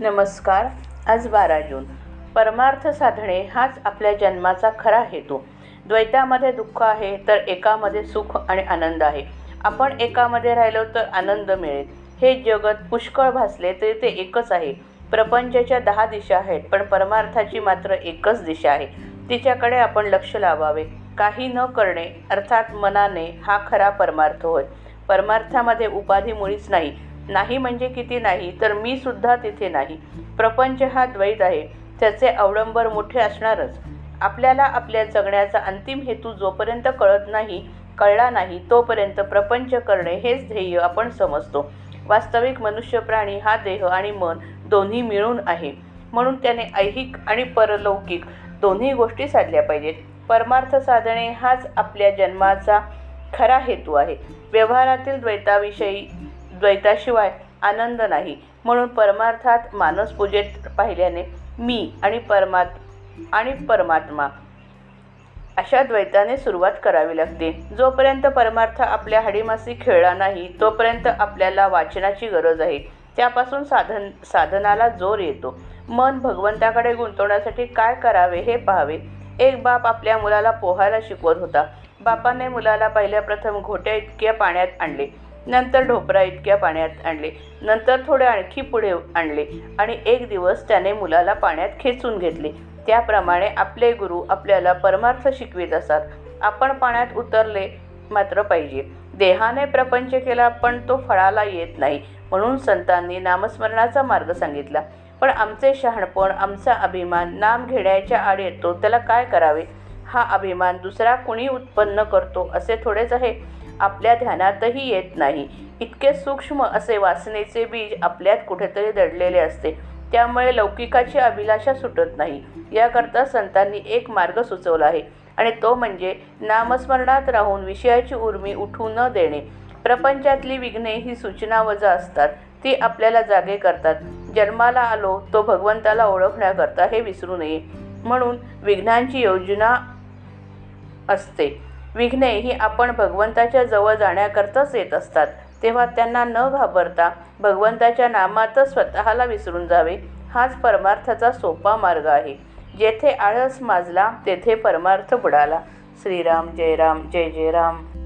नमस्कार आज बारा जून. परमार्थ साधणे हाच आपल्या जन्माचा खरा हेतू. द्वैतामध्ये दुःख आहे तर एकामध्ये सुख आणि आनंद आहे. आपण एकामध्ये राहिलो तर आनंद मिळेल. हे जगत पुष्कळ भासले तरी ते एकच आहे. प्रपंचाच्या दहा दिशा आहेत पण परमार्थाची मात्र एकच दिशा आहे. तिच्याकडे आपण लक्ष लावावे. काही न करणे अर्थात मनाने हा खरा परमार्थ होय. परमार्थामध्ये उपाधी मुळीच नाही. नाही म्हणजे किती नाही तर मी सुद्धा तिथे नाही. प्रपंच हा द्वैत आहे त्याचे अवडंबर मोठे असणारच. आपल्याला आपल्या जगण्याचा अंतिम हेतू जोपर्यंत कळत नाही कळला नाही तोपर्यंत प्रपंच करणे हेच ध्येय आपण समजतो. वास्तविक मनुष्य प्राणी हा देह आणि मन दोन्ही मिळून आहे. म्हणून त्याने ऐहिक आणि परलौकिक दोन्ही गोष्टी साधल्या पाहिजेत. परमार्थ साधणे हाच आपल्या जन्माचा खरा हेतू आहे. व्यवहारातील द्वैताविषयी द्वैताशिवाय आनंद नाही. म्हणून परमार्थात मानस पूजेत पाहिल्याने मी आणि परमात आणि परमात्मा अशा द्वैताने सुरुवात करावी लागते. जोपर्यंत परमार्थ आपल्या हाडीमासी खेळला नाही तोपर्यंत आपल्याला वाचनाची गरज आहे. त्यापासून साधन साधनाला जोर येतो. मन भगवंताकडे गुंतवण्यासाठी काय करावे हे पाहावे. एक बाप आपल्या मुलाला पोहायला शिकवत होता. बापाने मुलाला पहिल्या प्रथम घोट्या इतक्या पाण्यात आणले. नंतर ढोपरा इतक्या पाण्यात आणले. नंतर थोडे आणखी पुढे आणले आणि एक दिवस त्याने मुलाला पाण्यात खेचून घेतले. त्याप्रमाणे आपले गुरु आपल्याला परमार्थ शिकवित असतात. आपण पाण्यात उतरले मात्र पाहिजे. देहाने प्रपंच केला पण तो फळाला येत नाही म्हणून संतांनी नामस्मरणाचा मार्ग सांगितला. पण आमचे शहाणपण आमचा अभिमान नाम घेण्याच्या आड येतो त्याला काय करावे? हा अभिमान दुसरा कुणी उत्पन्न करतो असे थोडेच आहे. आपल्या ध्यानातही येत नाही. इतके सूक्ष्म असे वासनेचे बीज आपल्यात कुठेतरी दडलेले असते. त्यामुळे लौकिकाची अभिलाषा सुटत नाही. याकरता संतांनी एक मार्ग सुचवला आहे आणि तो म्हणजे नामस्मरणात राहून विषयाची उर्मी उठू न देणे. प्रपंचातली विघ्ने ही सूचना वजा असतात. ती आपल्याला जागे करतात. जन्माला आलो तो भगवंताला ओळखण्याकरता हे विसरू नये. म्हणून विघ्नांची योजना असते. विघ्ने ही आपण भगवंताच्या जवळ जाण्याकरताच येत असतात. तेव्हा त्यांना न घाबरता भगवंताच्या नामातच स्वतःला विसरून जावे. हाच परमार्थाचा सोपा मार्ग आहे. जेथे आळस माजला तेथे परमार्थ बुडाला. श्रीराम जय राम जय जय राम.